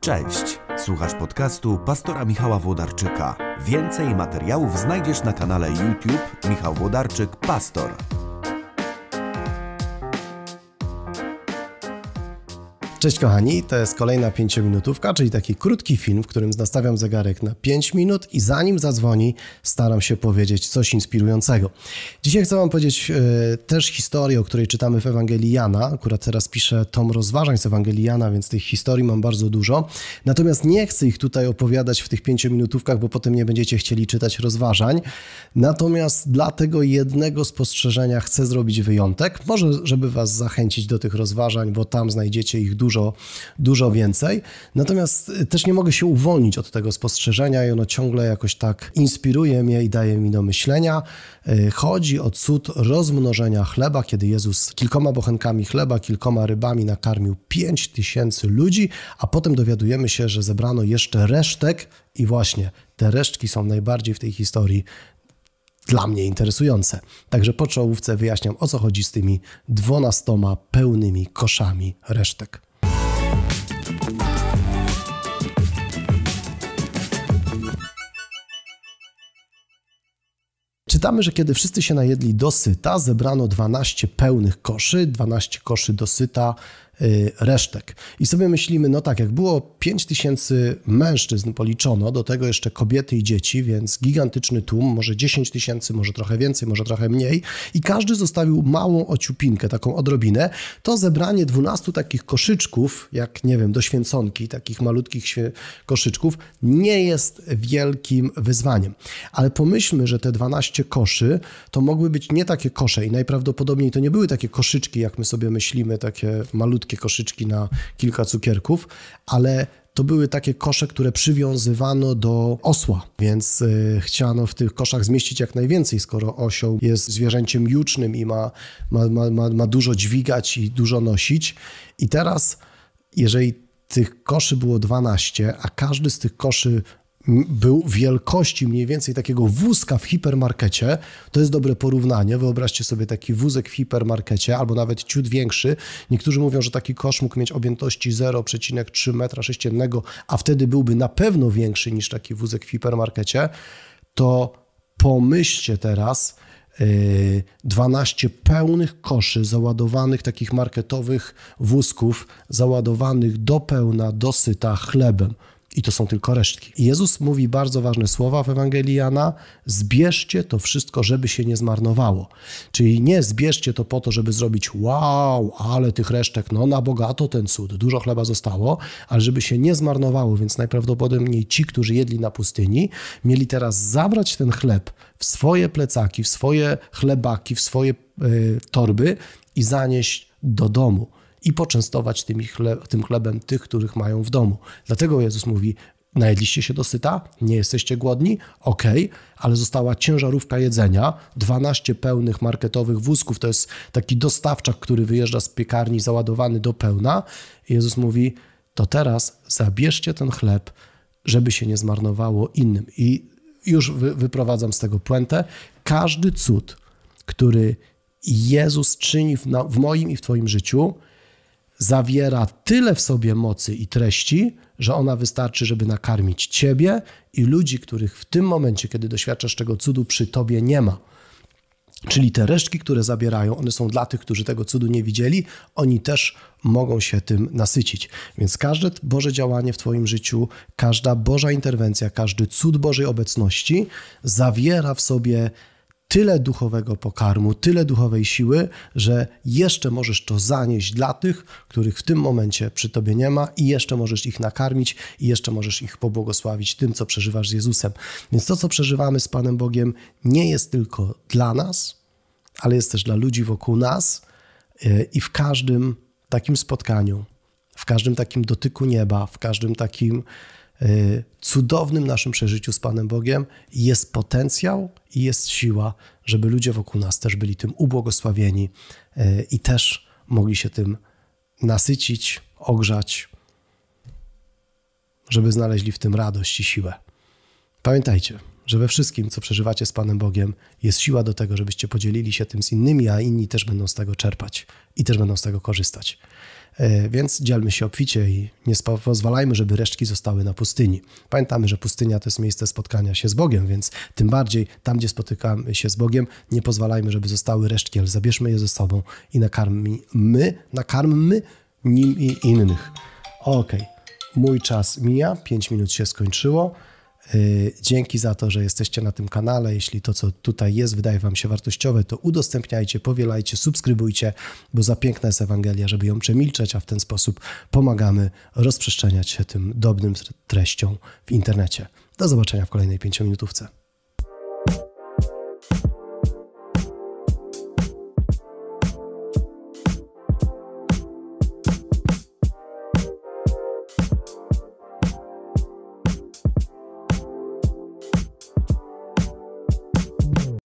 Cześć, słuchasz podcastu pastora Michała Włodarczyka. Więcej materiałów znajdziesz na kanale YouTube Michał Włodarczyk Pastor. Cześć kochani, to jest kolejna pięciominutówka, czyli taki krótki film, w którym nastawiam zegarek na 5 minut i zanim zadzwoni, staram się powiedzieć coś inspirującego. Dzisiaj chcę wam powiedzieć e, też historię, o której czytamy w Ewangelii Jana. Akurat teraz piszę tom rozważań z Ewangelii Jana, więc tych historii mam bardzo dużo. Natomiast nie chcę ich tutaj opowiadać w tych pięciominutówkach, bo potem nie będziecie chcieli czytać rozważań. Natomiast dla tego jednego spostrzeżenia chcę zrobić wyjątek. Może, żeby was zachęcić do tych rozważań, bo tam znajdziecie ich dużo dużo, dużo więcej. Natomiast też nie mogę się uwolnić od tego spostrzeżenia i ono ciągle jakoś tak inspiruje mnie i daje mi do myślenia. E, chodzi o cud rozmnożenia chleba, kiedy Jezus kilkoma bochenkami chleba, kilkoma rybami nakarmił pięć tysięcy ludzi, a potem dowiadujemy się, że zebrano jeszcze resztek i właśnie te resztki są najbardziej w tej historii dla mnie interesujące. Także po czołówce wyjaśniam, o co chodzi z tymi dwunastoma pełnymi koszami resztek. Czytamy, że kiedy wszyscy się najedli dosyta, zebrano 12 pełnych koszy, 12 koszy dosyta resztek. I sobie myślimy, no tak, jak było 5 tysięcy mężczyzn policzono, do tego jeszcze kobiety i dzieci, więc gigantyczny tłum, może 10 tysięcy, może trochę więcej, może trochę mniej, i każdy zostawił małą ociupinkę, taką odrobinę, to zebranie 12 takich koszyczków, jak nie wiem, do święconki, takich malutkich koszyczków, nie jest wielkim wyzwaniem. Ale pomyślmy, że te 12 koszy to mogły być nie takie kosze i najprawdopodobniej to nie były takie koszyczki, jak my sobie myślimy, takie malutkie malutkie koszyczki na kilka cukierków, ale to były takie kosze, które przywiązywano do osła, więc y, chciano w tych koszach zmieścić jak najwięcej, skoro osioł jest zwierzęciem jucznym i ma, ma, ma, ma dużo dźwigać i dużo nosić. I teraz, jeżeli tych koszy było 12, a każdy z tych koszy był wielkości mniej więcej takiego wózka w hipermarkecie. To jest dobre porównanie. Wyobraźcie sobie taki wózek w hipermarkecie, albo nawet ciut większy. Niektórzy mówią, że taki kosz mógł mieć objętości 0,3 metra sześciennego, a wtedy byłby na pewno większy niż taki wózek w hipermarkecie. To pomyślcie teraz, 12 yy, pełnych koszy załadowanych, takich marketowych wózków, załadowanych do pełna, dosyta chlebem. I to są tylko resztki. Jezus mówi bardzo ważne słowa w Ewangelii Jana: zbierzcie to wszystko, żeby się nie zmarnowało. Czyli nie zbierzcie to po to, żeby zrobić wow, ale tych resztek, no na bogato ten cud, dużo chleba zostało, ale żeby się nie zmarnowało, więc najprawdopodobniej ci, którzy jedli na pustyni, mieli teraz zabrać ten chleb w swoje plecaki, w swoje chlebaki, w swoje y, torby i zanieść do domu i poczęstować tymi tym chlebem tych, których mają w domu. Dlatego Jezus mówi, najedliście się dosyta, nie jesteście głodni, ok, ale została ciężarówka jedzenia, 12 pełnych marketowych wózków, to jest taki dostawczak, który wyjeżdża z piekarni załadowany do pełna. Jezus mówi, to teraz zabierzcie ten chleb, żeby się nie zmarnowało innym. I już wyprowadzam z tego puentę. Każdy cud, który Jezus czyni w, w moim i w Twoim życiu, zawiera tyle w sobie mocy i treści, że ona wystarczy, żeby nakarmić ciebie i ludzi, których w tym momencie, kiedy doświadczasz tego cudu, przy tobie nie ma. Czyli te resztki, które zabierają, one są dla tych, którzy tego cudu nie widzieli, oni też mogą się tym nasycić. Więc każde Boże działanie w Twoim życiu, każda Boża interwencja, każdy cud Bożej obecności zawiera w sobie tyle duchowego pokarmu, tyle duchowej siły, że jeszcze możesz to zanieść dla tych, których w tym momencie przy tobie nie ma, i jeszcze możesz ich nakarmić, i jeszcze możesz ich pobłogosławić tym, co przeżywasz z Jezusem. Więc to, co przeżywamy z Panem Bogiem, nie jest tylko dla nas, ale jest też dla ludzi wokół nas e, i w każdym takim spotkaniu, w każdym takim dotyku nieba, w każdym takim cudownym naszym przeżyciu z Panem Bogiem jest potencjał i jest siła, żeby ludzie wokół nas też byli tym ubłogosławieni y, i też mogli się tym nasycić, ogrzać, żeby znaleźli w tym radość i siłę. Pamiętajcie, że we wszystkim, co przeżywacie z Panem Bogiem, jest siła do tego, żebyście podzielili się tym z innymi, a inni też będą z tego czerpać i też będą z tego korzystać. E, więc dzielmy się obficie i nie pozwalajmy, żeby resztki zostały na pustyni. Pamiętamy, że pustynia to jest miejsce spotkania się z Bogiem, więc tym bardziej tam, gdzie spotykamy się z Bogiem, nie pozwalajmy, żeby zostały resztki, ale zabierzmy je ze sobą i nakarmmy, nakarmmy nim i innych. Okej, okay. mój czas mija, 5 minut się skończyło. Y, dzięki za to, że jesteście na tym kanale. Jeśli to, co tutaj jest, wydaje Wam się wartościowe, to udostępniajcie, powielajcie, subskrybujcie, bo za piękna jest Ewangelia, żeby ją przemilczeć, a w ten sposób pomagamy rozprzestrzeniać się tym dobrym treściom w internecie. Do zobaczenia w kolejnej pięciominutówce.